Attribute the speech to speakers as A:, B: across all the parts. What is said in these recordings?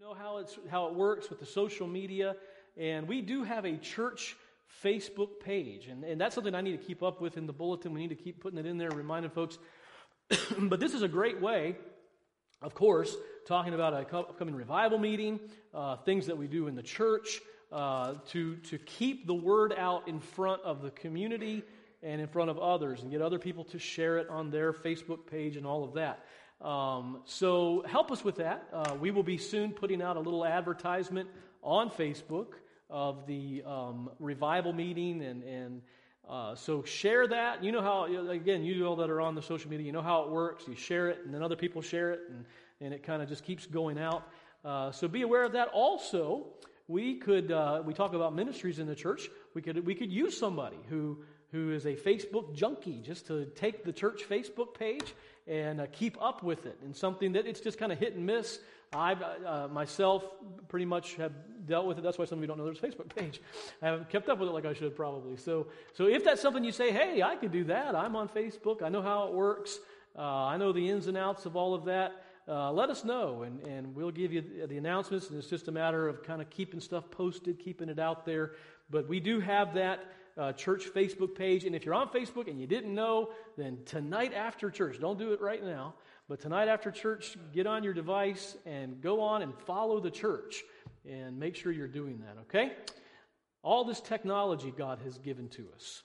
A: Know how, it's, how it works with the social media. And we do have a church Facebook page. And, and that's something I need to keep up with in the bulletin. We need to keep putting it in there, reminding folks. but this is a great way, of course, talking about a upcoming revival meeting, uh, things that we do in the church, uh, to, to keep the word out in front of the community and in front of others and get other people to share it on their Facebook page and all of that. Um, so help us with that. Uh, we will be soon putting out a little advertisement on Facebook of the um, revival meeting and, and uh, so share that. You know how, again, you all that are on the social media, you know how it works. You share it, and then other people share it, and, and it kind of just keeps going out. Uh, so be aware of that. Also, we could, uh, we talk about ministries in the church. We could, we could use somebody who, who is a Facebook junkie just to take the church Facebook page and uh, keep up with it and something that it's just kind of hit and miss. I uh, myself pretty much have dealt with it. That's why some of you don't know there's a Facebook page. I haven't kept up with it like I should probably. So, so if that's something you say, hey, I could do that. I'm on Facebook. I know how it works. Uh, I know the ins and outs of all of that. Uh, let us know, and, and we'll give you the announcements. And it's just a matter of kind of keeping stuff posted, keeping it out there. But we do have that uh, church Facebook page. And if you're on Facebook and you didn't know, then tonight after church, don't do it right now, but tonight after church, get on your device and go on and follow the church and make sure you're doing that, okay? All this technology God has given to us.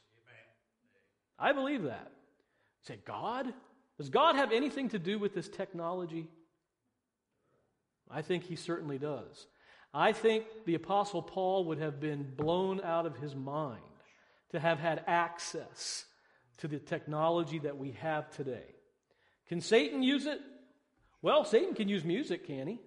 A: I believe that. say, God? Does God have anything to do with this technology? I think he certainly does. I think the Apostle Paul would have been blown out of his mind to have had access to the technology that we have today. Can Satan use it? Well, Satan can use music, can he?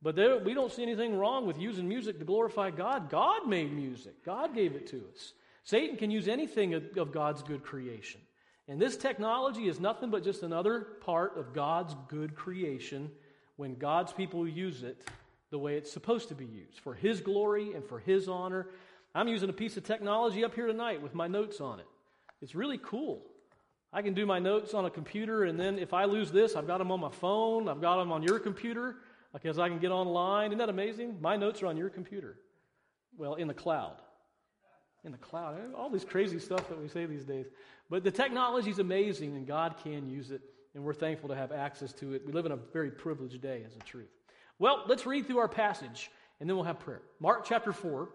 A: But there, we don't see anything wrong with using music to glorify God. God made music, God gave it to us. Satan can use anything of, of God's good creation. And this technology is nothing but just another part of God's good creation when God's people use it the way it's supposed to be used for His glory and for His honor I'm using a piece of technology up here tonight with my notes on it. It's really cool. I can do my notes on a computer, and then if I lose this, I've got them on my phone, I've got them on your computer, because I can get online. Isn't that amazing? My notes are on your computer. Well, in the cloud. In the cloud. All this crazy stuff that we say these days. But the technology is amazing, and God can use it, and we're thankful to have access to it. We live in a very privileged day, as a truth. Well, let's read through our passage, and then we'll have prayer. Mark chapter 4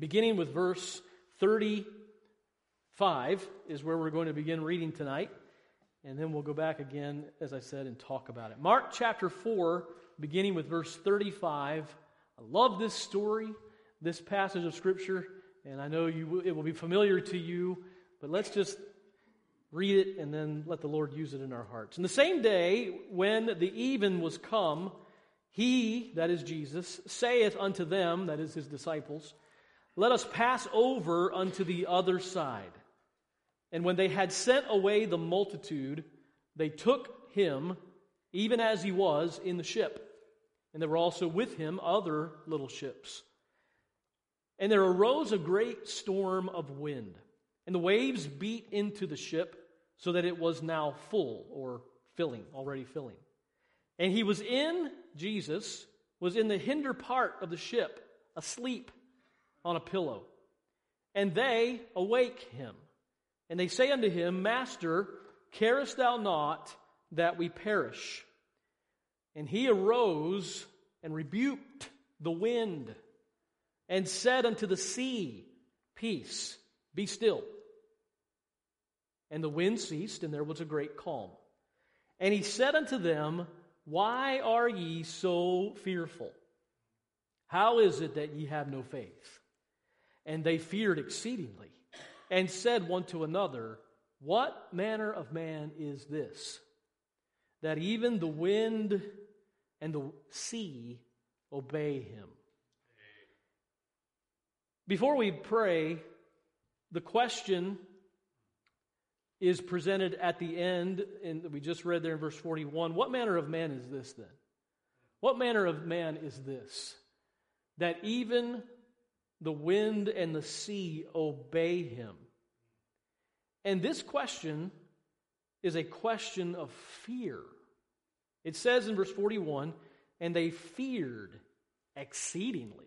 A: beginning with verse 35 is where we're going to begin reading tonight. And then we'll go back again, as I said, and talk about it. Mark chapter 4, beginning with verse 35. I love this story, this passage of Scripture, and I know you, it will be familiar to you, but let's just read it and then let the Lord use it in our hearts. In the same day, when the even was come, he, that is Jesus, saith unto them, that is his disciples, let us pass over unto the other side. And when they had sent away the multitude, they took him, even as he was, in the ship. And there were also with him other little ships. And there arose a great storm of wind, and the waves beat into the ship, so that it was now full, or filling, already filling. And he was in, Jesus, was in the hinder part of the ship, asleep on a pillow. And they awake him. And they say unto him, Master, carest thou not that we perish? And he arose and rebuked the wind and said unto the sea, Peace, be still. And the wind ceased, and there was a great calm. And he said unto them, Why are ye so fearful? How is it that ye have no faith? And they feared exceedingly, and said one to another, What manner of man is this, that even the wind and the sea obey him? Before we pray, the question is presented at the end, and we just read there in verse 41. What manner of man is this then? What manner of man is this? That even the wind and the sea obey him? And this question is a question of fear. It says in verse 41 and they feared exceedingly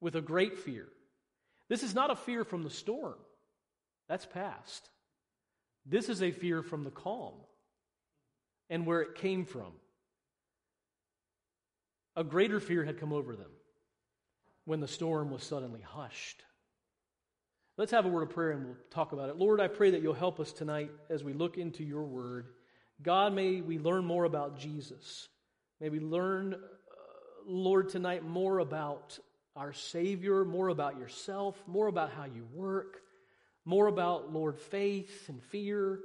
A: with a great fear. This is not a fear from the storm, that's past. This is a fear from the calm and where it came from. A greater fear had come over them when the storm was suddenly hushed. Let's have a word of prayer and we'll talk about it. Lord, I pray that you'll help us tonight as we look into your word. God, may we learn more about Jesus. May we learn, uh, Lord, tonight more about our Savior, more about yourself, more about how you work, more about, Lord, faith and fear.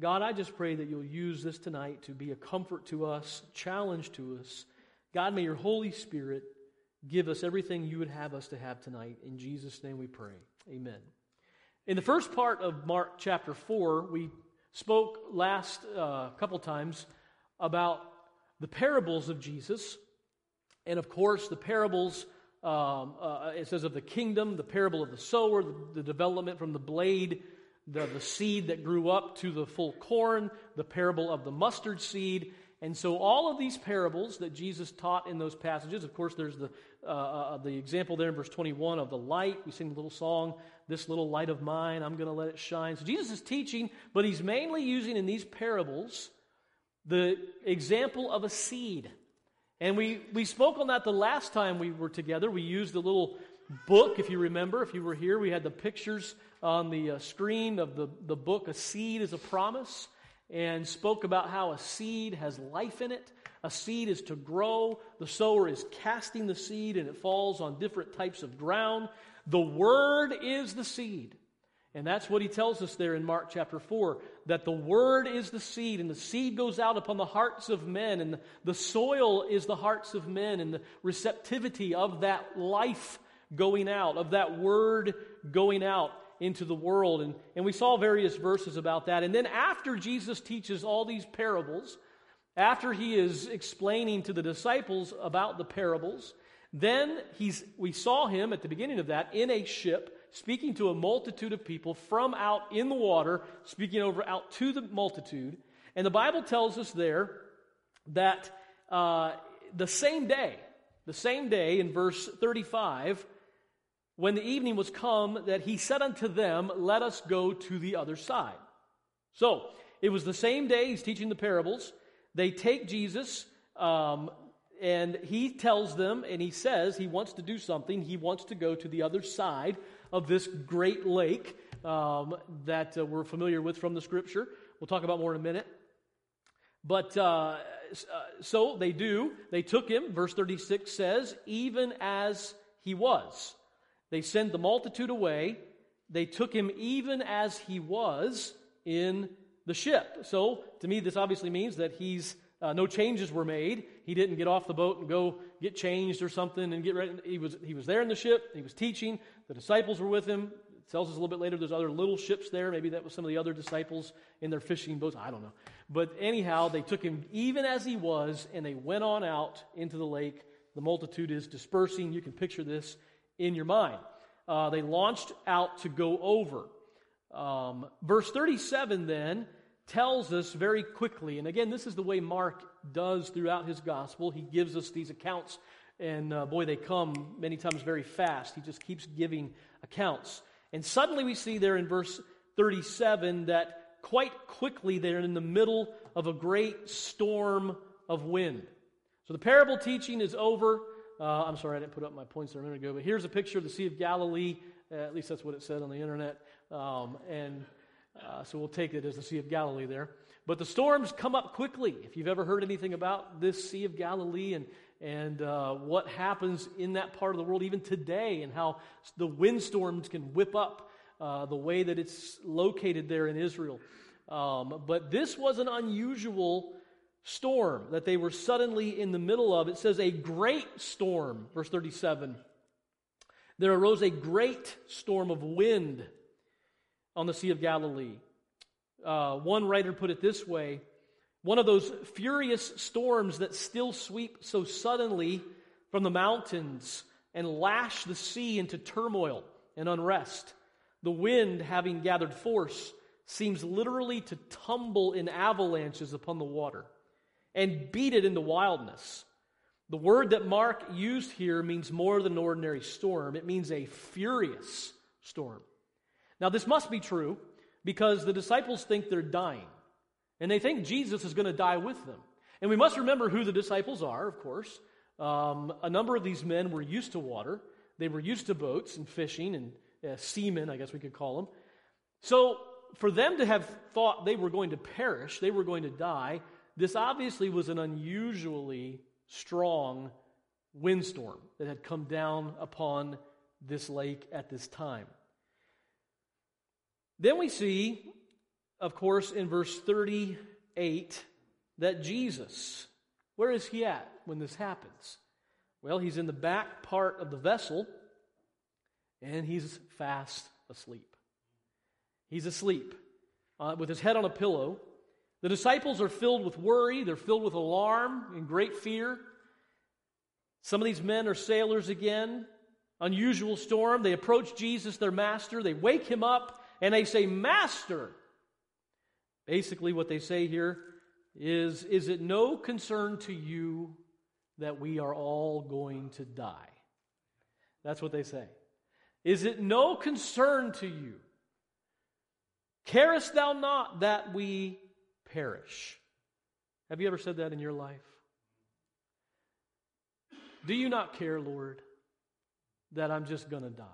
A: God, I just pray that you'll use this tonight to be a comfort to us, challenge to us. God, may your Holy Spirit give us everything you would have us to have tonight. In Jesus' name we pray. Amen. In the first part of Mark chapter 4, we spoke last uh, couple times about the parables of Jesus. And of course, the parables, um, uh, it says of the kingdom, the parable of the sower, the, the development from the blade, the, the seed that grew up to the full corn, the parable of the mustard seed, and so, all of these parables that Jesus taught in those passages, of course, there's the, uh, uh, the example there in verse 21 of the light. We sing the little song, This Little Light of Mine, I'm going to let it shine. So, Jesus is teaching, but he's mainly using in these parables the example of a seed. And we, we spoke on that the last time we were together. We used the little book, if you remember. If you were here, we had the pictures on the uh, screen of the, the book, A Seed is a Promise and spoke about how a seed has life in it. A seed is to grow. The sower is casting the seed and it falls on different types of ground. The word is the seed. And that's what he tells us there in Mark chapter 4 that the word is the seed, and the seed goes out upon the hearts of men, and the soil is the hearts of men, and the receptivity of that life going out, of that word going out into the world. And, and we saw various verses about that. And then after Jesus teaches all these parables, after he is explaining to the disciples about the parables, then he's, we saw him at the beginning of that in a ship speaking to a multitude of people from out in the water, speaking over out to the multitude. And the Bible tells us there that uh, the same day, the same day in verse 35, when the evening was come, that he said unto them, Let us go to the other side. So, it was the same day he's teaching the parables. They take Jesus, um, and he tells them, and he says he wants to do something. He wants to go to the other side of this great lake um, that uh, we're familiar with from the scripture. We'll talk about more in a minute. But uh, uh so they do. They took him, verse 36 says, even as he was. They sent the multitude away. They took him even as he was in the ship. So, to me, this obviously means that he's uh, no changes were made. He didn't get off the boat and go get changed or something and get ready. He was, he was there in the ship. He was teaching. The disciples were with him. It tells us a little bit later there's other little ships there. Maybe that was some of the other disciples in their fishing boats. I don't know. But anyhow, they took him even as he was and they went on out into the lake. The multitude is dispersing. You can picture this in your mind. Uh, they launched out to go over. Um, verse 37 then tells us very quickly, and again, this is the way Mark does throughout his gospel. He gives us these accounts, and uh, boy, they come many times very fast. He just keeps giving accounts. And suddenly we see there in verse 37 that quite quickly they're in the middle of a great storm of wind. So the parable teaching is over. Uh, I'm sorry, I didn't put up my points there a minute ago, but here's a picture of the Sea of Galilee. Uh, at least that's what it said on the internet. Um, and uh, so we'll take it as the Sea of Galilee there. But the storms come up quickly. If you've ever heard anything about this Sea of Galilee and, and uh, what happens in that part of the world even today, and how the windstorms can whip up uh, the way that it's located there in Israel. Um, but this was an unusual storm that they were suddenly in the middle of. It says, a great storm, verse 37. There arose a great storm of wind on the Sea of Galilee. Uh, one writer put it this way one of those furious storms that still sweep so suddenly from the mountains and lash the sea into turmoil and unrest. The wind, having gathered force, seems literally to tumble in avalanches upon the water and beat it into wildness. The word that Mark used here means more than an ordinary storm, it means a furious storm. Now, this must be true because the disciples think they're dying, and they think Jesus is going to die with them. And we must remember who the disciples are, of course. Um, a number of these men were used to water, they were used to boats and fishing and uh, seamen, I guess we could call them. So, for them to have thought they were going to perish, they were going to die, this obviously was an unusually strong windstorm that had come down upon this lake at this time. Then we see, of course, in verse 38, that Jesus, where is he at when this happens? Well, he's in the back part of the vessel and he's fast asleep. He's asleep uh, with his head on a pillow. The disciples are filled with worry, they're filled with alarm and great fear. Some of these men are sailors again. Unusual storm. They approach Jesus, their master. They wake him up and they say, Master. Basically, what they say here is Is it no concern to you that we are all going to die? That's what they say. Is it no concern to you? Carest thou not that we perish? Have you ever said that in your life? Do you not care, Lord, that I'm just going to die?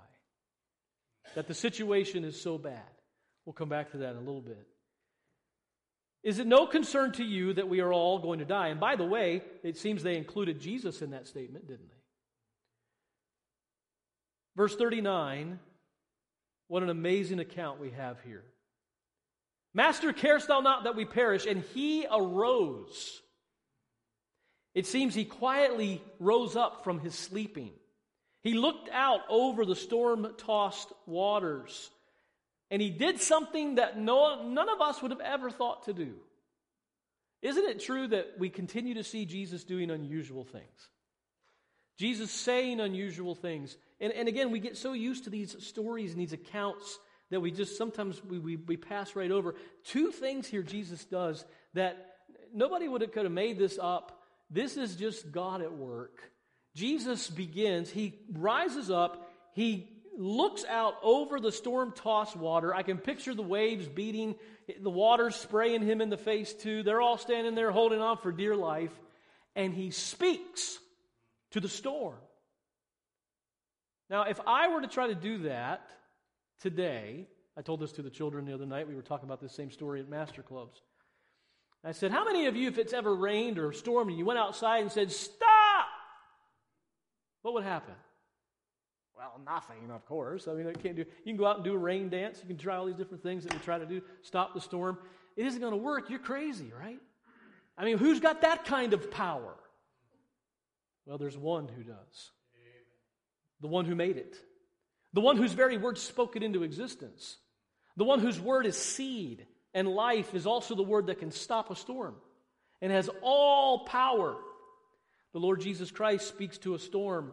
A: That the situation is so bad? We'll come back to that in a little bit. Is it no concern to you that we are all going to die? And by the way, it seems they included Jesus in that statement, didn't they? Verse 39, what an amazing account we have here. Master, carest thou not that we perish? And he arose. It seems he quietly rose up from his sleeping. He looked out over the storm tossed waters. And he did something that no, none of us would have ever thought to do. Isn't it true that we continue to see Jesus doing unusual things? Jesus saying unusual things. And, and again, we get so used to these stories and these accounts that we just sometimes we, we, we pass right over. Two things here Jesus does that nobody would have could have made this up. This is just God at work. Jesus begins, he rises up, he looks out over the storm tossed water. I can picture the waves beating, the water spraying him in the face too. They're all standing there holding on for dear life. And he speaks to the storm. Now, if I were to try to do that today, I told this to the children the other night. We were talking about this same story at Master Clubs. I said, How many of you, if it's ever rained or stormed, and you went outside and said, Stop! What would happen? Well, nothing, of course. I mean, I can't do. You can go out and do a rain dance. You can try all these different things that we try to do. Stop the storm. It isn't going to work. You're crazy, right? I mean, who's got that kind of power? Well, there's one who does. The one who made it. The one whose very word spoke it into existence. The one whose word is seed and life is also the word that can stop a storm and has all power. The Lord Jesus Christ speaks to a storm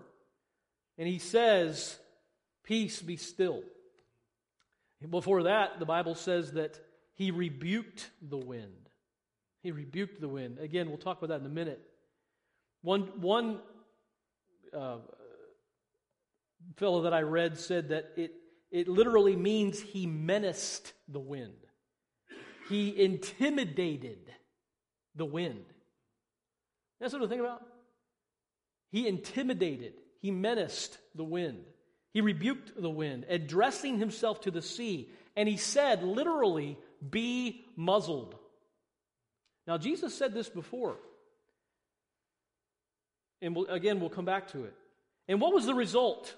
A: and he says, Peace be still. Before that, the Bible says that he rebuked the wind. He rebuked the wind. Again, we'll talk about that in a minute. One, one uh, fellow that I read said that it, it literally means he menaced the wind, he intimidated the wind. That's what to think about. He intimidated, he menaced the wind. He rebuked the wind, addressing himself to the sea. And he said, literally, be muzzled. Now, Jesus said this before. And we'll, again, we'll come back to it. And what was the result?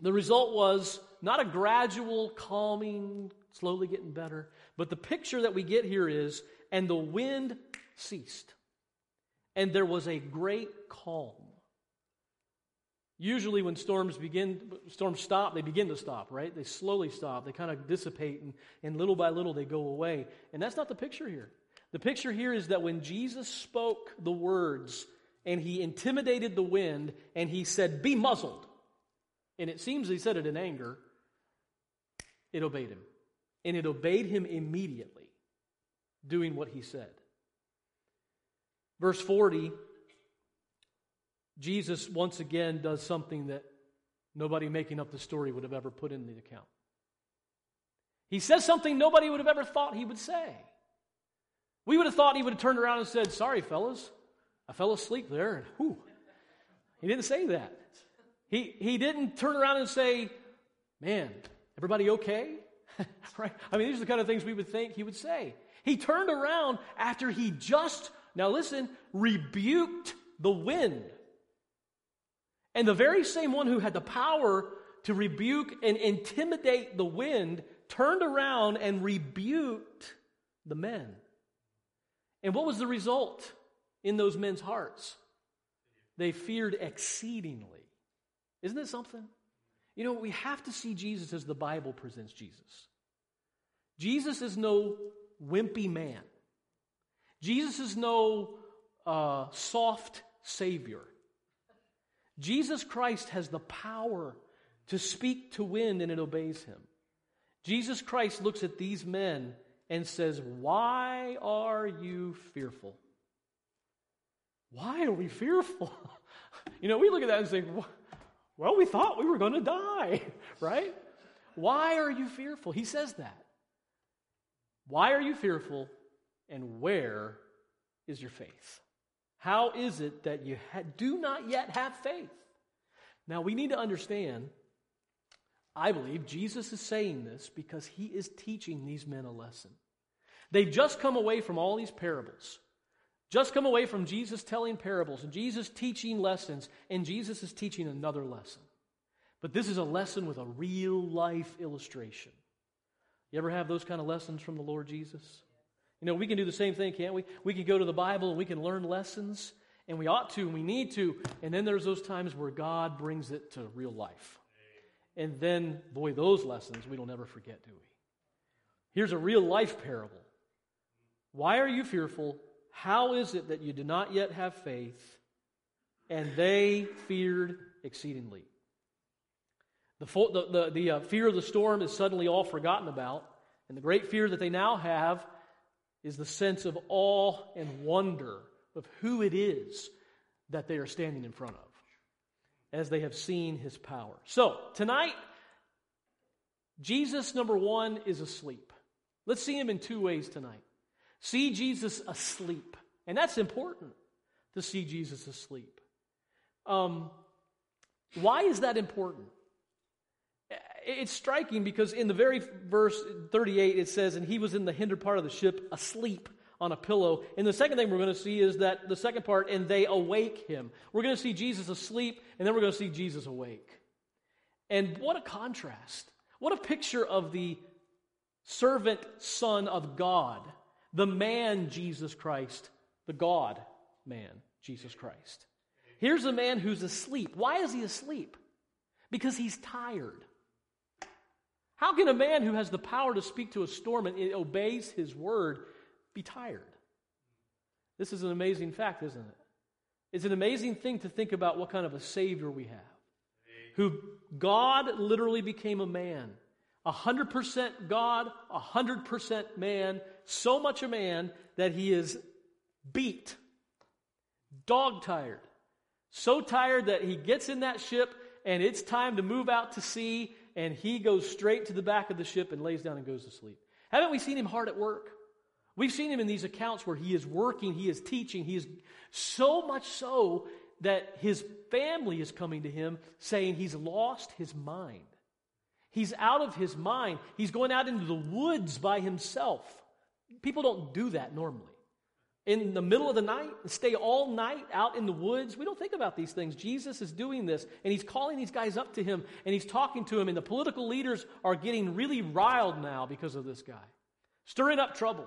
A: The result was not a gradual calming, slowly getting better, but the picture that we get here is, and the wind ceased, and there was a great calm. Usually, when storms begin, storms stop, they begin to stop, right? They slowly stop. They kind of dissipate, and, and little by little they go away. And that's not the picture here. The picture here is that when Jesus spoke the words, and he intimidated the wind and he said, Be muzzled. And it seems he said it in anger. It obeyed him. And it obeyed him immediately, doing what he said. Verse 40, Jesus once again does something that nobody making up the story would have ever put in the account. He says something nobody would have ever thought he would say. We would have thought he would have turned around and said, Sorry, fellas, I fell asleep there. And whew. He didn't say that. He, he didn't turn around and say, Man, everybody okay? right? I mean, these are the kind of things we would think he would say. He turned around after he just, now listen, rebuked the wind. And the very same one who had the power to rebuke and intimidate the wind turned around and rebuked the men. And what was the result in those men's hearts? They feared exceedingly. Isn't it something? You know, we have to see Jesus as the Bible presents Jesus. Jesus is no wimpy man. Jesus is no uh, soft Savior. Jesus Christ has the power to speak to wind and it obeys him. Jesus Christ looks at these men and says, Why are you fearful? Why are we fearful? you know, we look at that and say, Well, we thought we were going to die, right? Why are you fearful? He says that. Why are you fearful? And where is your faith? How is it that you ha- do not yet have faith? Now, we need to understand, I believe Jesus is saying this because he is teaching these men a lesson. They've just come away from all these parables, just come away from Jesus telling parables and Jesus teaching lessons, and Jesus is teaching another lesson. But this is a lesson with a real life illustration. You ever have those kind of lessons from the Lord Jesus? You know, we can do the same thing, can't we? We can go to the Bible and we can learn lessons, and we ought to, and we need to. And then there's those times where God brings it to real life. And then, boy, those lessons we don't ever forget, do we? Here's a real life parable. Why are you fearful? How is it that you do not yet have faith? And they feared exceedingly. The, the, the, the uh, fear of the storm is suddenly all forgotten about. And the great fear that they now have is the sense of awe and wonder of who it is that they are standing in front of as they have seen his power. So, tonight, Jesus, number one, is asleep. Let's see him in two ways tonight. See Jesus asleep. And that's important to see Jesus asleep. Um, why is that important? It's striking because in the very verse 38 it says, and he was in the hinder part of the ship asleep on a pillow. And the second thing we're going to see is that the second part, and they awake him. We're going to see Jesus asleep, and then we're going to see Jesus awake. And what a contrast. What a picture of the servant son of God, the man Jesus Christ, the God man Jesus Christ. Here's a man who's asleep. Why is he asleep? Because he's tired. How can a man who has the power to speak to a storm and it obeys his word be tired? This is an amazing fact, isn't it? It's an amazing thing to think about what kind of a Savior we have. Who God literally became a man. 100% God, 100% man, so much a man that he is beat, dog tired, so tired that he gets in that ship and it's time to move out to sea and he goes straight to the back of the ship and lays down and goes to sleep. Haven't we seen him hard at work? We've seen him in these accounts where he is working, he is teaching, he is so much so that his family is coming to him saying he's lost his mind. He's out of his mind. He's going out into the woods by himself. People don't do that normally in the middle of the night and stay all night out in the woods. We don't think about these things. Jesus is doing this, and he's calling these guys up to him, and he's talking to them, and the political leaders are getting really riled now because of this guy, stirring up trouble.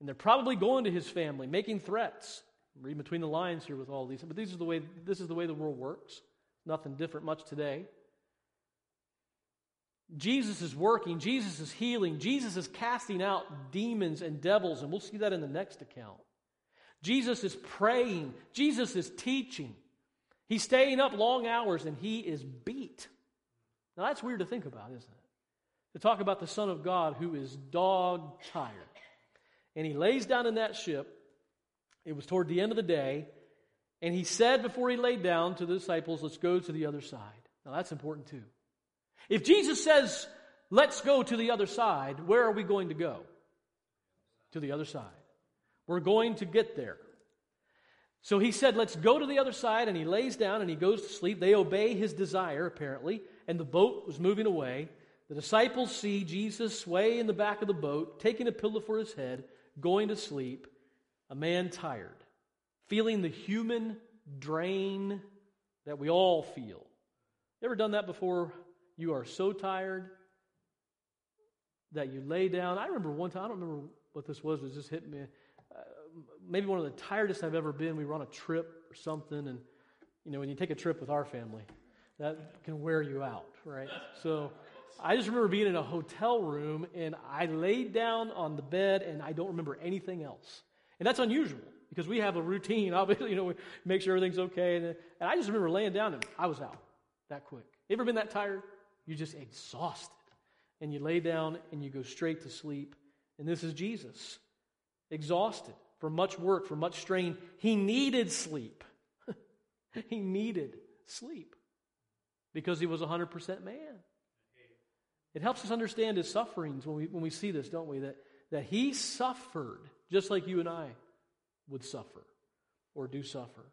A: And they're probably going to his family, making threats. Reading between the lines here with all these, but these are the way, this is the way the world works. Nothing different much today. Jesus is working, Jesus is healing, Jesus is casting out demons and devils, and we'll see that in the next account. Jesus is praying, Jesus is teaching. He's staying up long hours and he is beat. Now that's weird to think about, isn't it? To talk about the Son of God who is dog tired. And he lays down in that ship It was toward the end of the day, and he said before he laid down to the disciples, Let's go to the other side. Now that's important too. If Jesus says, Let's go to the other side, where are we going to go? To the other side. We're going to get there. So he said, Let's go to the other side, and he lays down and he goes to sleep. They obey his desire, apparently, and the boat was moving away. The disciples see Jesus sway in the back of the boat, taking a pillow for his head, going to sleep, a man tired, feeling the human drain that we all feel. Ever done that before? You are so tired that you lay down. I remember one time, I don't remember what this was, it just hit me maybe one of the tiredest I've ever been. We were on a trip or something, and you know, when you take a trip with our family, that can wear you out, right? So I just remember being in a hotel room and I laid down on the bed and I don't remember anything else. And that's unusual because we have a routine. Obviously, you know, we make sure everything's okay. And, I just remember laying down and I was out that quick. You ever been that tired? You're just exhausted. And you lay down and you go straight to sleep. And this is Jesus, exhausted from much work, from much strain. He needed sleep. he needed sleep because he was 100% man. It helps us understand his sufferings when we, when we see this, don't we? That, that he suffered just like you and I would suffer or do suffer.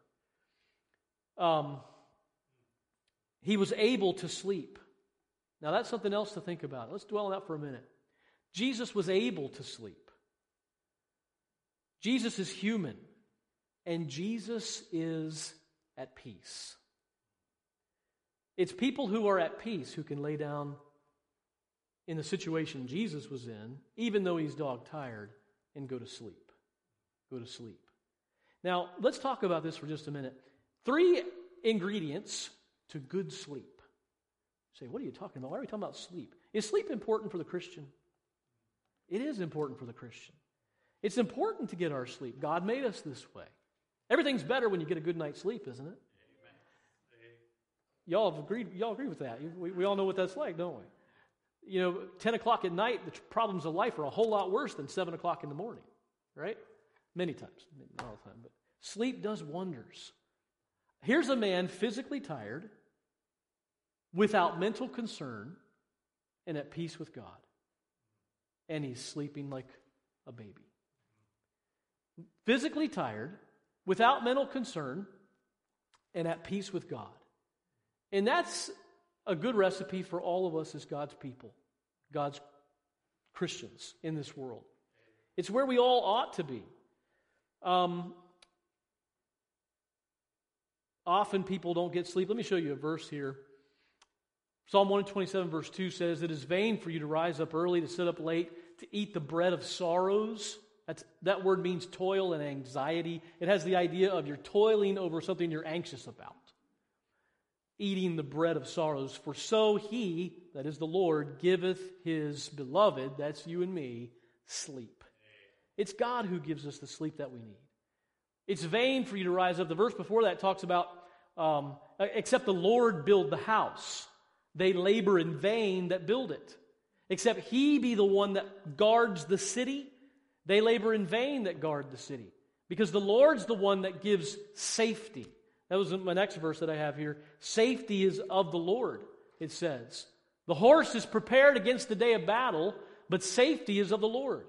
A: Um, he was able to sleep. Now, that's something else to think about. Let's dwell on that for a minute. Jesus was able to sleep. Jesus is human, and Jesus is at peace. It's people who are at peace who can lay down in the situation Jesus was in, even though he's dog tired, and go to sleep. Go to sleep. Now, let's talk about this for just a minute. Three ingredients to good sleep. You say, what are you talking about? Why are we talking about sleep? Is sleep important for the Christian? It is important for the Christian. It's important to get our sleep. God made us this way. Everything's better when you get a good night's sleep, isn't it? Y'all have agreed, y'all agree with that. We, we all know what that's like, don't we? You know, 10 o'clock at night, the problems of life are a whole lot worse than 7 o'clock in the morning, right? Many times, not all the time, but sleep does wonders. Here's a man physically tired, without mental concern, and at peace with God. And he's sleeping like a baby physically tired, without mental concern, and at peace with God. And that's a good recipe for all of us as God's people, God's Christians in this world. It's where we all ought to be. Um, often people don't get sleep. Let me show you a verse here. Psalm 127, verse 2 says, It is vain for you to rise up early, to sit up late, to eat the bread of sorrows that's, that word means toil and anxiety. It has the idea of you're toiling over something you're anxious about. Eating the bread of sorrows. For so he, that is the Lord, giveth his beloved, that's you and me, sleep. It's God who gives us the sleep that we need. It's vain for you to rise up. The verse before that talks about, um, except the Lord build the house, they labor in vain that build it. Except he be the one that guards the city, they labor in vain that guard the city, because the Lord's the one that gives safety. That was my next verse that I have here. Safety is of the Lord, it says. The horse is prepared against the day of battle, but safety is of the Lord.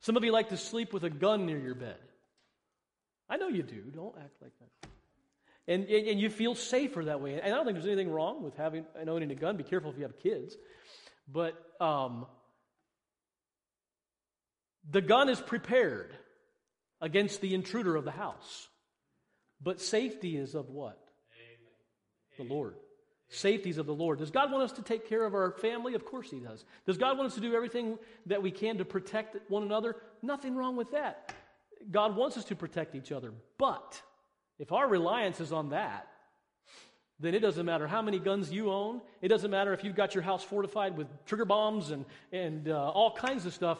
A: Some of you like to sleep with a gun near your bed. I know you do. Don't act like that. And, and you feel safer that way. And I don't think there's anything wrong with having and owning a gun. Be careful if you have kids. But um, the gun is prepared against the intruder of the house. But safety is of what? Amen. The Lord. Safety is of the Lord. Does God want us to take care of our family? Of course He does. Does God want us to do everything that we can to protect one another? Nothing wrong with that. God wants us to protect each other. But if our reliance is on that, then it doesn't matter how many guns you own. It doesn't matter if you've got your house fortified with trigger bombs and, and uh, all kinds of stuff.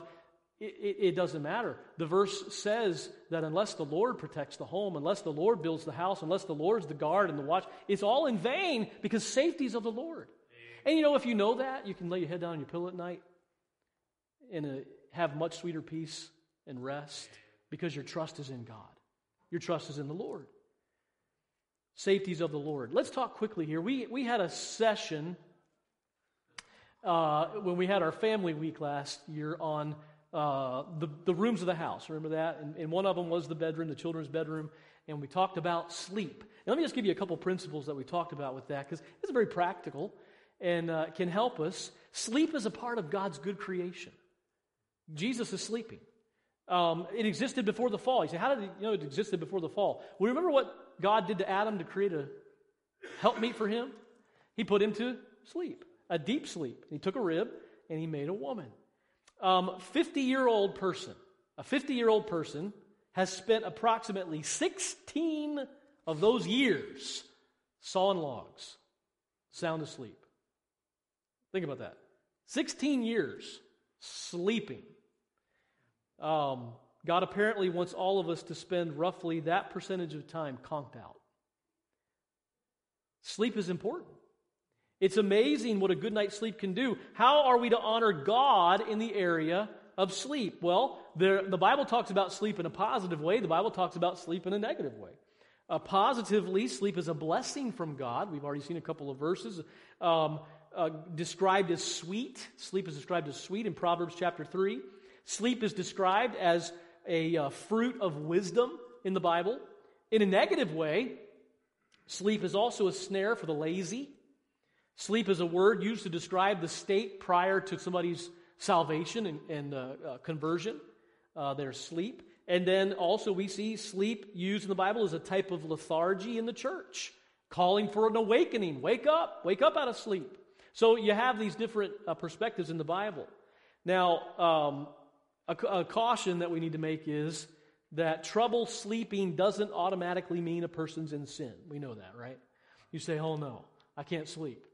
A: It, it, it, doesn't matter. The verse says that unless the Lord protects the home, unless the Lord builds the house, unless the Lord's the guard and the watch, it's all in vain because safety is of the Lord. And you know, if you know that, you can lay your head down on your pillow at night and uh, have much sweeter peace and rest because your trust is in God. Your trust is in the Lord. Safeties of the Lord. Let's talk quickly here. We, we had a session uh, when we had our family week last year on uh, the, the rooms of the house. Remember that? And, and, one of them was the bedroom, the children's bedroom, and we talked about sleep. And let me just give you a couple principles that we talked about with that because it's very practical and uh, can help us. Sleep is a part of God's good creation. Jesus is sleeping. Um, it existed before the fall. You say, how did it, you know it existed before the fall? Well, remember what God did to Adam to create a helpmeet for him? He put him to sleep, a deep sleep. He took a rib and he made a woman. Um, 50 year old person, a 50 year old person has spent approximately 16 of those years sawing logs, sound asleep. Think about that. 16 years sleeping. Um, God apparently wants all of us to spend roughly that percentage of time conked out. Sleep is important. It's amazing what a good night's sleep can do. How are we to honor God in the area of sleep? Well, there, the Bible talks about sleep in a positive way, the Bible talks about sleep in a negative way. Uh, positively, sleep is a blessing from God. We've already seen a couple of verses um, uh, described as sweet. Sleep is described as sweet in Proverbs chapter 3. Sleep is described as a uh, fruit of wisdom in the Bible. In a negative way, sleep is also a snare for the lazy. Sleep is a word used to describe the state prior to somebody's salvation and, and uh, uh, conversion, uh, their sleep. And then also we see sleep used in the Bible as a type of lethargy in the church, calling for an awakening. Wake up, wake up out of sleep. So you have these different uh, perspectives in the Bible. Now, um, a, a caution that we need to make is that trouble sleeping doesn't automatically mean a person's in sin. We know that, right? You say, oh no, I can't sleep.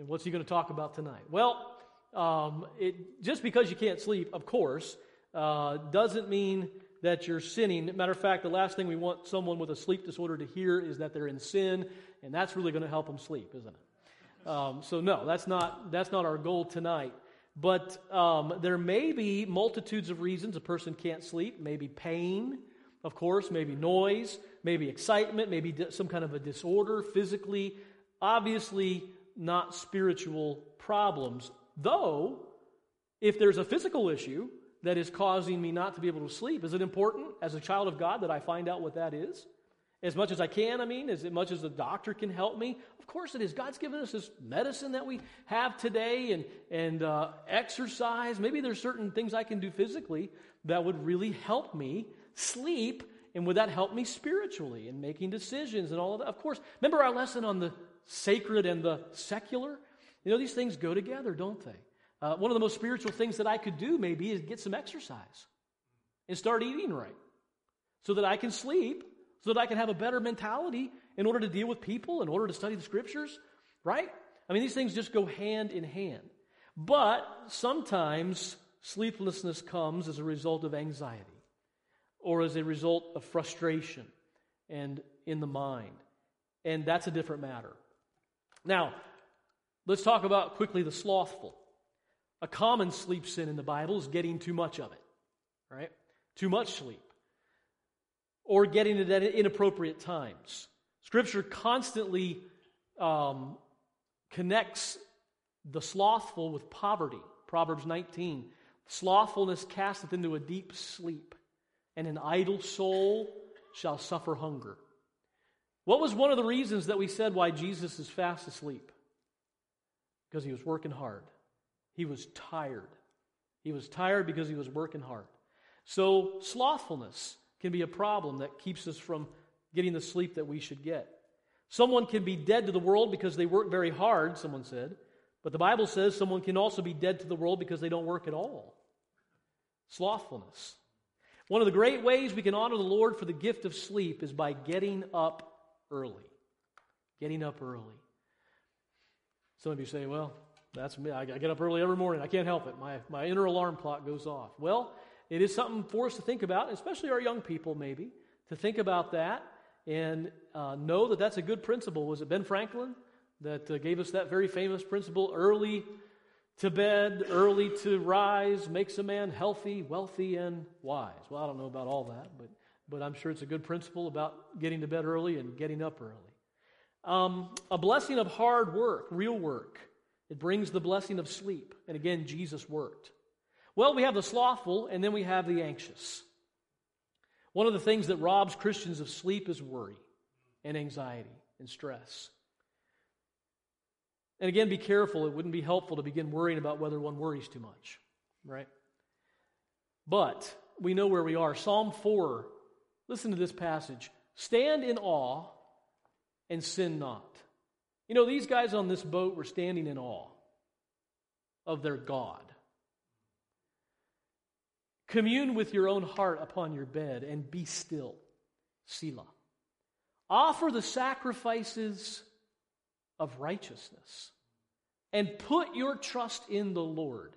A: And what's he going to talk about tonight? Well, um, it, just because you can't sleep, of course, uh, doesn't mean that you're sinning. Matter of fact, the last thing we want someone with a sleep disorder to hear is that they're in sin, and that's really going to help them sleep, isn't it? Um, so no, that's not that's not our goal tonight. But um, there may be multitudes of reasons a person can't sleep. Maybe pain, of course, maybe noise, maybe excitement, maybe some kind of a disorder physically. Obviously, not spiritual problems. Though, if there's a physical issue that is causing me not to be able to sleep, is it important as a child of God that I find out what that is? As much as I can, I mean, as much as the doctor can help me? Of course it is. God's given us this medicine that we have today and, and uh, exercise. Maybe there's certain things I can do physically that would really help me sleep. And would that help me spiritually in making decisions and all of that? Of course. Remember our lesson on the sacred and the secular? You know, these things go together, don't they? Uh, one of the most spiritual things that I could do maybe is get some exercise and start eating right so that I can sleep, so that I can have a better mentality in order to deal with people, in order to study the scriptures, right? I mean, these things just go hand in hand. But sometimes sleeplessness comes as a result of anxiety or as a result of frustration and in the mind. And that's a different matter. Now, let's talk about quickly the slothful. A common sleep sin in the Bible is getting too much of it, right? Too much sleep. Or getting it at inappropriate times. Scripture constantly um, connects the slothful with poverty. Proverbs 19. Slothfulness casteth into a deep sleep, and an idle soul shall suffer hunger. What was one of the reasons that we said why Jesus is fast asleep? Because he was working hard. He was tired. He was tired because he was working hard. So, slothfulness can be a problem that keeps us from getting the sleep that we should get. Someone can be dead to the world because they work very hard, someone said. But the Bible says someone can also be dead to the world because they don't work at all. Slothfulness. One of the great ways we can honor the Lord for the gift of sleep is by getting up early. Getting up early. Some of you say, well, that's me. I get up early every morning. I can't help it. My, my inner alarm clock goes off. Well, it is something for us to think about, especially our young people, maybe, to think about that and uh, know that that's a good principle. Was it Ben Franklin that uh, gave us that very famous principle early to bed, early to rise, makes a man healthy, wealthy, and wise? Well, I don't know about all that, but but I'm sure it's a good principle about getting to bed early and getting up early. Um, a blessing of hard work, real work. It brings the blessing of sleep. And again, Jesus worked. Well, we have the slothful, and then we have the anxious. One of the things that robs Christians of sleep is worry and anxiety and stress. And again, be careful. It wouldn't be helpful to begin worrying about whether one worries too much, right? But we know where we are. Psalm 4, listen to this passage. Stand in awe and sin not. You know, these guys on this boat were standing in awe of their God. Commune with your own heart upon your bed and be still. Selah. Offer the sacrifices of righteousness and put your trust in the Lord.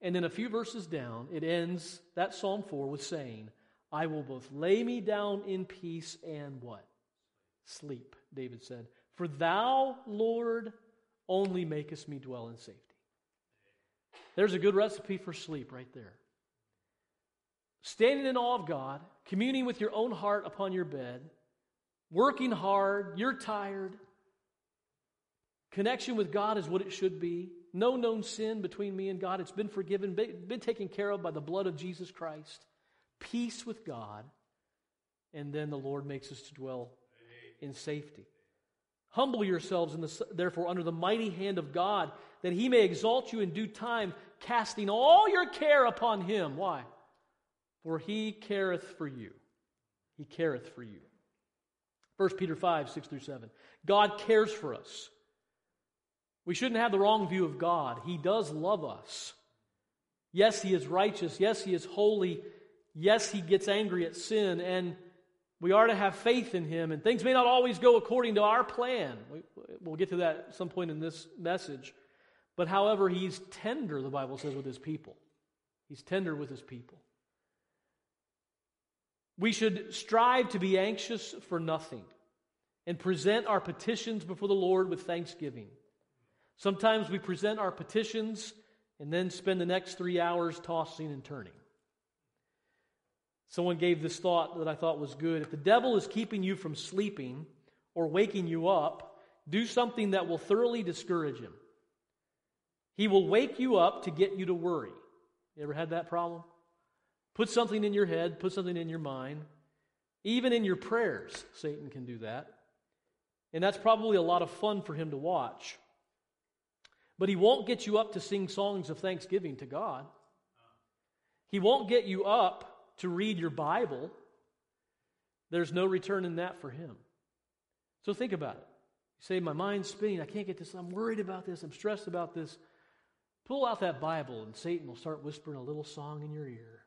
A: And then a few verses down, it ends that Psalm 4 with saying, I will both lay me down in peace and what? Sleep, David said. For thou, Lord, only makest me dwell in safety. There's a good recipe for sleep right there. Standing in awe of God, communing with your own heart upon your bed, working hard, you're tired. Connection with God is what it should be. No known sin between me and God. It's been forgiven, been taken care of by the blood of Jesus Christ. Peace with God. And then the Lord makes us to dwell in safety. Humble yourselves, the, therefore, under the mighty hand of God, that he may exalt you in due time, casting all your care upon him. Why? For he careth for you. He careth for you. 1 Peter 5, 6 through 7. God cares for us. We shouldn't have the wrong view of God. He does love us. Yes, He is righteous. Yes, He is holy. Yes, He gets angry at sin. And we are to have faith in Him. And things may not always go according to our plan. We'll get to that at some point in this message. But however, He's tender, the Bible says, with His people. He's tender with His people. We should strive to be anxious for nothing and present our petitions before the Lord with thanksgiving. Sometimes we present our petitions and then spend the next three hours tossing and turning. Someone gave this thought that I thought was good. If the devil is keeping you from sleeping or waking you up, do something that will thoroughly discourage him. He will wake you up to get you to worry. You ever had that problem? Put something in your head, put something in your mind. Even in your prayers, Satan can do that. And that's probably a lot of fun for him to watch. But he won't get you up to sing songs of thanksgiving to God. He won't get you up to read your Bible. There's no return in that for him. So think about it. You say, My mind's spinning. I can't get this. I'm worried about this. I'm stressed about this. Pull out that Bible, and Satan will start whispering a little song in your ear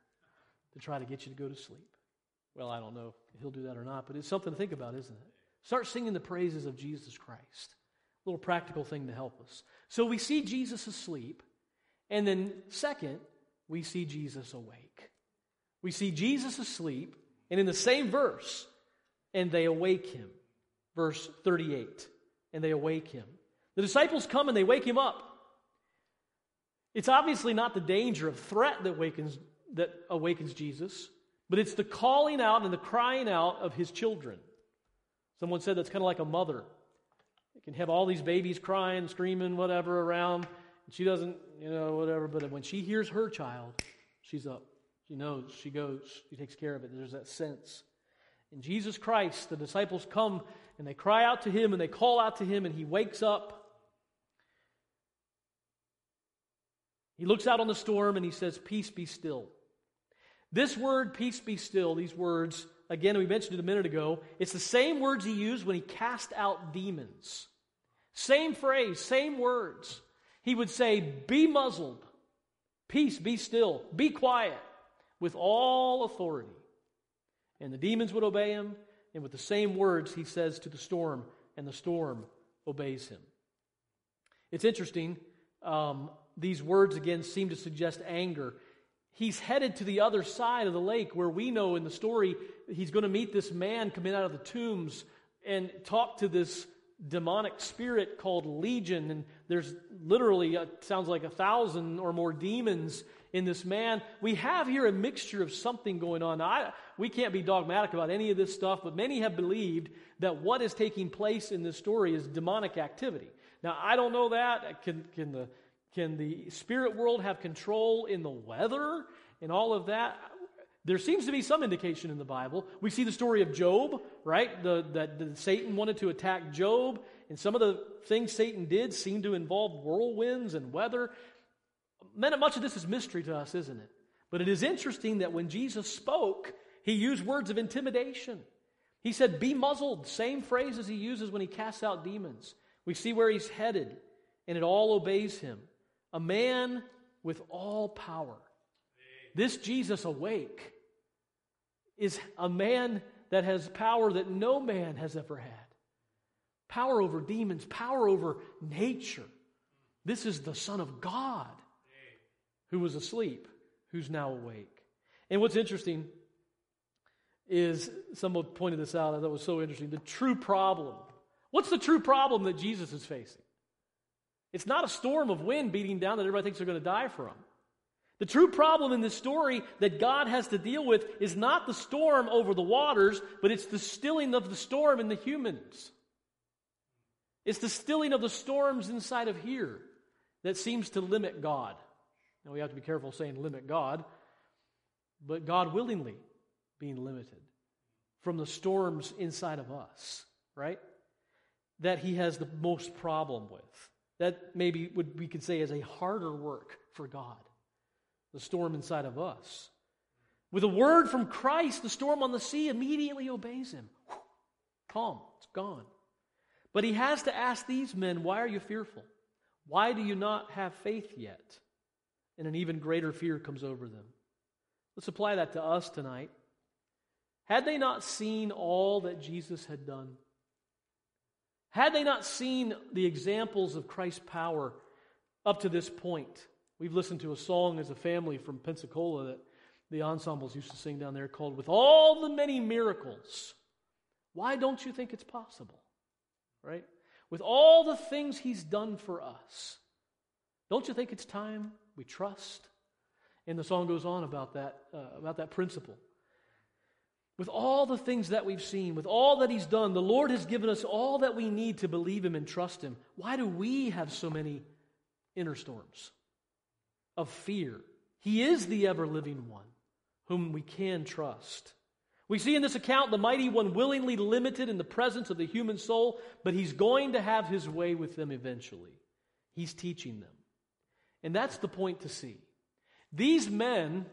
A: to try to get you to go to sleep. Well, I don't know if he'll do that or not, but it's something to think about, isn't it? Start singing the praises of Jesus Christ. A little practical thing to help us. So we see Jesus asleep, and then second, we see Jesus awake. We see Jesus asleep, and in the same verse, and they awake him. Verse 38, and they awake him. The disciples come and they wake him up. It's obviously not the danger of threat that awakens that awakens Jesus, but it's the calling out and the crying out of his children. Someone said that's kind of like a mother. You can have all these babies crying, screaming, whatever around, and she doesn't, you know, whatever, but when she hears her child, she's up. She knows, she goes, she takes care of it. There's that sense. In Jesus Christ, the disciples come and they cry out to him and they call out to him, and he wakes up. He looks out on the storm and he says, Peace be still. This word, peace be still, these words, again, we mentioned it a minute ago, it's the same words he used when he cast out demons. Same phrase, same words. He would say, Be muzzled, peace, be still, be quiet, with all authority. And the demons would obey him, and with the same words, he says to the storm, and the storm obeys him. It's interesting. Um, these words again seem to suggest anger he's headed to the other side of the lake where we know in the story he's going to meet this man coming out of the tombs and talk to this demonic spirit called Legion, and there's literally, uh, sounds like a thousand or more demons in this man. We have here a mixture of something going on. Now, I, we can't be dogmatic about any of this stuff, but many have believed that what is taking place in this story is demonic activity. Now, I don't know that. Can, can, the, can the spirit world have control in the weather and all of that? There seems to be some indication in the Bible. We see the story of Job, right? The, that, that Satan wanted to attack Job, and some of the things Satan did seem to involve whirlwinds and weather. Much of this is mystery to us, isn't it? But it is interesting that when Jesus spoke, he used words of intimidation. He said, Be muzzled, same phrase as he uses when he casts out demons. We see where he's headed, and it all obeys him. A man with all power. This Jesus awake is a man that has power that no man has ever had power over demons, power over nature. This is the Son of God who was asleep, who's now awake. And what's interesting is someone pointed this out, I thought was so interesting. The true problem. What's the true problem that Jesus is facing? It's not a storm of wind beating down that everybody thinks they're going to die from. The true problem in this story that God has to deal with is not the storm over the waters, but it's the stilling of the storm in the humans. It's the stilling of the storms inside of here that seems to limit God. Now we have to be careful saying limit God, but God willingly being limited from the storms inside of us, right? That he has the most problem with. That maybe would we could say is a harder work for God the storm inside of us. With a word from Christ, the storm on the sea immediately obeys him. Calm, it's gone. But he has to ask these men, Why are you fearful? Why do you not have faith yet? And an even greater fear comes over them. Let's apply that to us tonight. Had they not seen all that Jesus had done? Had they not seen the examples of Christ's power up to this point? We've listened to a song as a family from Pensacola that the ensembles used to sing down there called With All the Many Miracles. Why don't you think it's possible? Right? With all the things He's done for us, don't you think it's time we trust? And the song goes on about that, uh, about that principle. With all the things that we've seen, with all that He's done, the Lord has given us all that we need to believe Him and trust Him. Why do we have so many inner storms? of fear. He is the ever living one whom we can trust. We see in this account the mighty one willingly limited in the presence of the human soul, but he's going to have his way with them eventually. He's teaching them. And that's the point to see. These men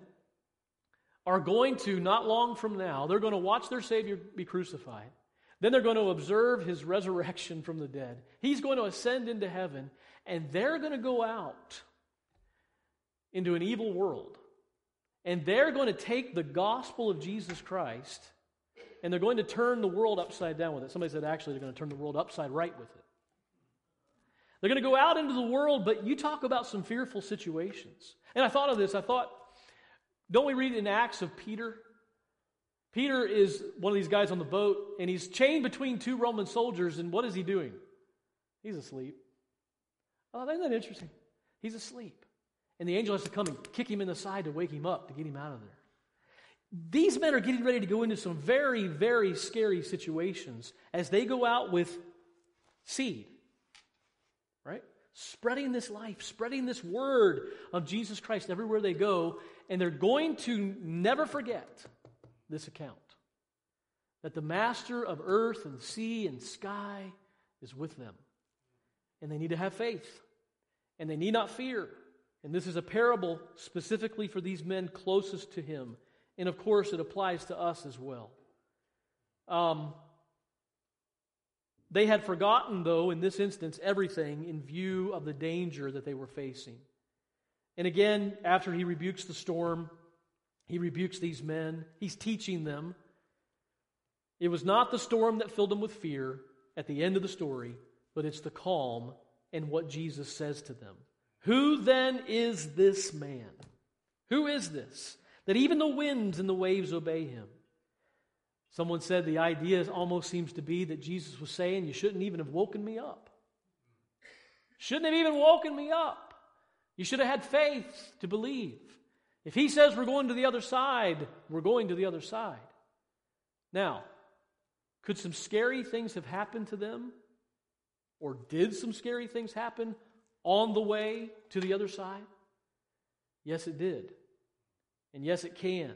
A: are going to, not long from now, they're going to watch their Savior be crucified. Then they're going to observe his resurrection from the dead. He's going to ascend into heaven, and they're going to go out into an evil world. And they're going to take the gospel of Jesus Christ and they're going to turn the world upside down with it. Somebody said actually they're going to turn the world upside right with it. They're going to go out into the world, but you talk about some fearful situations. And I thought of this. I thought, don't we read in Acts of Peter? Peter is one of these guys on the boat, and he's chained between two Roman soldiers, and what is he doing? He's asleep. Oh, isn't that interesting? He's asleep. And the angel has to come and kick him in the side to wake him up, to get him out of there. These men are getting ready to go into some very, very scary situations as they go out with seed? Spreading this life, spreading this word of Jesus Christ everywhere they go, and they're going to never forget this account that the master of earth and sea and sky is with them. And they need to have faith, and they need not fear. And this is a parable specifically for these men closest to him. And of course, it applies to us as well. Um, they had forgotten, though, in this instance, everything in view of the danger that they were facing. And again, after he rebukes the storm, he rebukes these men. He's teaching them. It was not the storm that filled them with fear at the end of the story, but it's the calm and what Jesus says to them. Who then is this man? Who is this? That even the winds and the waves obey him. Someone said the idea almost seems to be that Jesus was saying, You shouldn't even have woken me up. Shouldn't have even woken me up. You should have had faith to believe. If he says we're going to the other side, we're going to the other side. Now, could some scary things have happened to them? Or did some scary things happen on the way to the other side? Yes, it did. And yes, it can.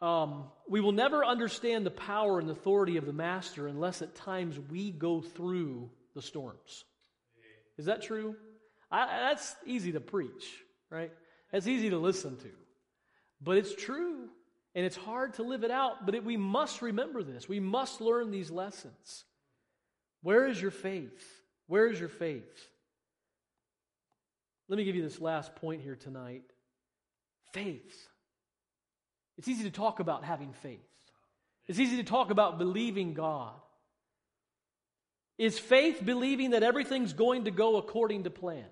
A: Um, we will never understand the power and authority of the Master unless at times we go through the storms. Is that true? I, that's easy to preach, right? That's easy to listen to. But it's true, and it's hard to live it out, but it, we must remember this. We must learn these lessons. Where is your faith? Where is your faith? Let me give you this last point here tonight faith. It's easy to talk about having faith, it's easy to talk about believing God. Is faith believing that everything's going to go according to plan?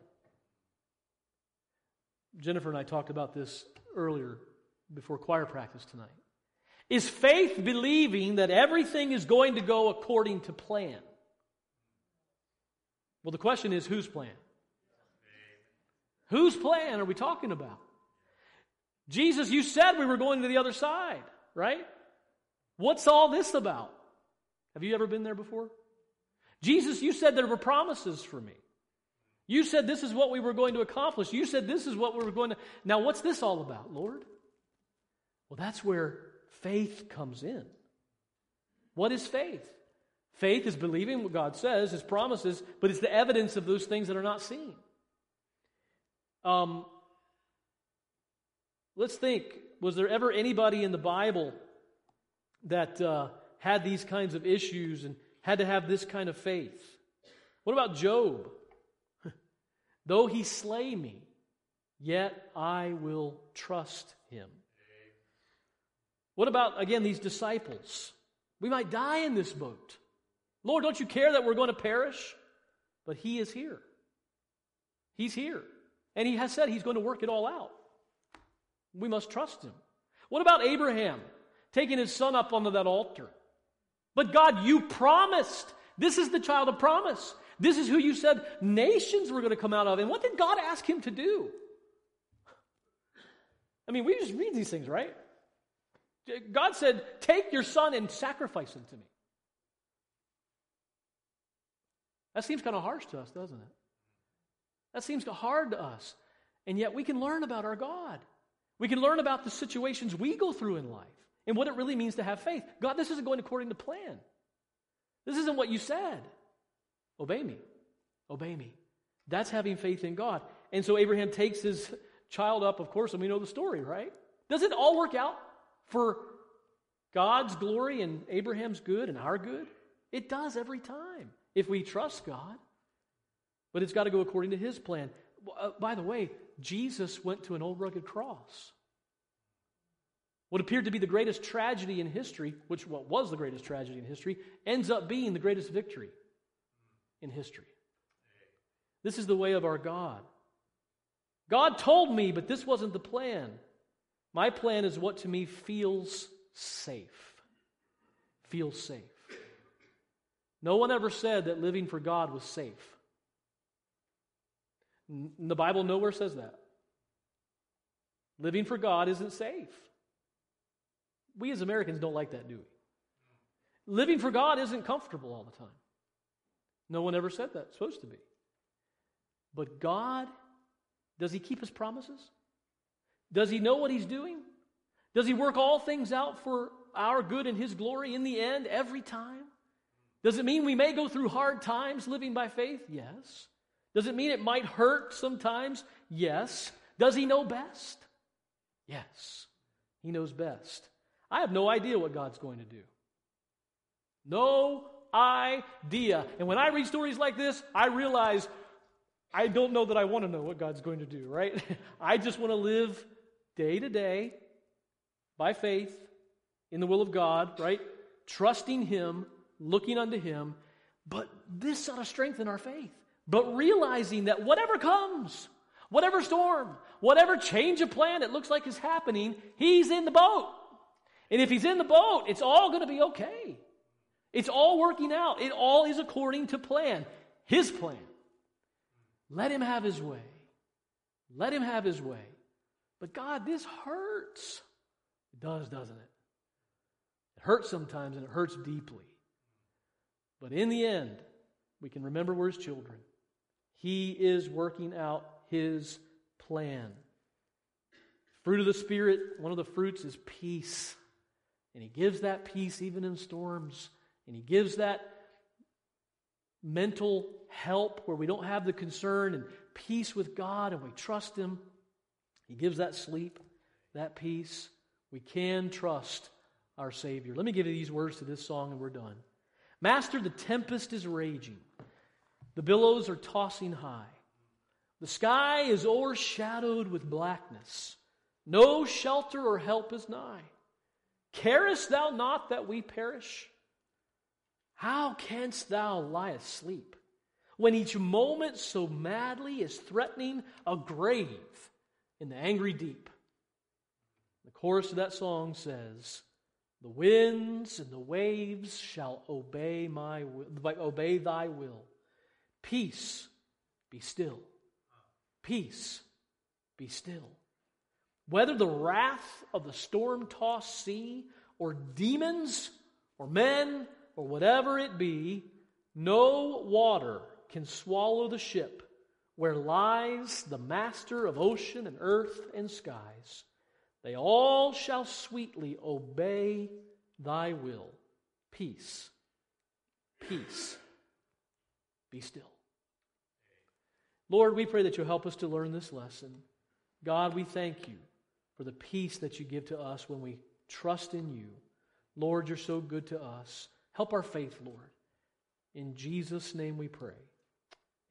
A: Jennifer and I talked about this earlier before choir practice tonight. Is faith believing that everything is going to go according to plan? Well, the question is whose plan? Whose plan are we talking about? Jesus, you said we were going to the other side, right? What's all this about? Have you ever been there before? Jesus, you said there were promises for me. You said this is what we were going to accomplish. You said this is what we were going to. Now, what's this all about, Lord? Well, that's where faith comes in. What is faith? Faith is believing what God says, His promises, but it's the evidence of those things that are not seen. Um, let's think was there ever anybody in the Bible that uh, had these kinds of issues and had to have this kind of faith. What about Job? Though he slay me, yet I will trust him. What about, again, these disciples? We might die in this boat. Lord, don't you care that we're going to perish? But he is here. He's here. And he has said he's going to work it all out. We must trust him. What about Abraham taking his son up onto that altar? But God, you promised. This is the child of promise. This is who you said nations were going to come out of. And what did God ask him to do? I mean, we just read these things, right? God said, Take your son and sacrifice him to me. That seems kind of harsh to us, doesn't it? That seems hard to us. And yet we can learn about our God. We can learn about the situations we go through in life and what it really means to have faith. God, this isn't going according to plan. This isn't what you said. Obey me. Obey me. That's having faith in God. And so Abraham takes his child up, of course, and we know the story, right? Does it all work out for God's glory and Abraham's good and our good? It does every time if we trust God. But it's got to go according to his plan. Uh, by the way, Jesus went to an old rugged cross. What appeared to be the greatest tragedy in history, which what was the greatest tragedy in history, ends up being the greatest victory in history. This is the way of our God. God told me, but this wasn't the plan. My plan is what to me feels safe. Feels safe. No one ever said that living for God was safe. The Bible nowhere says that. Living for God isn't safe. We as Americans don't like that, do we? Living for God isn't comfortable all the time. No one ever said that. It's supposed to be. But God, does He keep His promises? Does He know what He's doing? Does He work all things out for our good and His glory in the end every time? Does it mean we may go through hard times living by faith? Yes. Does it mean it might hurt sometimes? Yes. Does He know best? Yes. He knows best. I have no idea what God's going to do. No idea. And when I read stories like this, I realize I don't know that I want to know what God's going to do, right? I just want to live day to day by faith in the will of God, right? Trusting Him, looking unto Him. But this ought to strengthen our faith. But realizing that whatever comes, whatever storm, whatever change of plan it looks like is happening, He's in the boat. And if he's in the boat, it's all going to be okay. It's all working out. It all is according to plan, his plan. Let him have his way. Let him have his way. But God, this hurts. It does, doesn't it? It hurts sometimes and it hurts deeply. But in the end, we can remember we're his children. He is working out his plan. Fruit of the Spirit, one of the fruits is peace. And he gives that peace even in storms. And he gives that mental help where we don't have the concern and peace with God and we trust him. He gives that sleep, that peace. We can trust our Savior. Let me give you these words to this song and we're done. Master, the tempest is raging, the billows are tossing high. The sky is overshadowed with blackness. No shelter or help is nigh. Carest thou not that we perish? How canst thou lie asleep when each moment so madly is threatening a grave in the angry deep? The chorus of that song says, The winds and the waves shall obey my will, obey thy will. Peace, be still. Peace, be still. Whether the wrath of the storm tossed sea, or demons, or men, or whatever it be, no water can swallow the ship where lies the master of ocean and earth and skies. They all shall sweetly obey thy will. Peace, peace, be still. Lord, we pray that you'll help us to learn this lesson. God, we thank you for the peace that you give to us when we trust in you. Lord, you're so good to us. Help our faith, Lord. In Jesus' name we pray.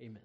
A: Amen.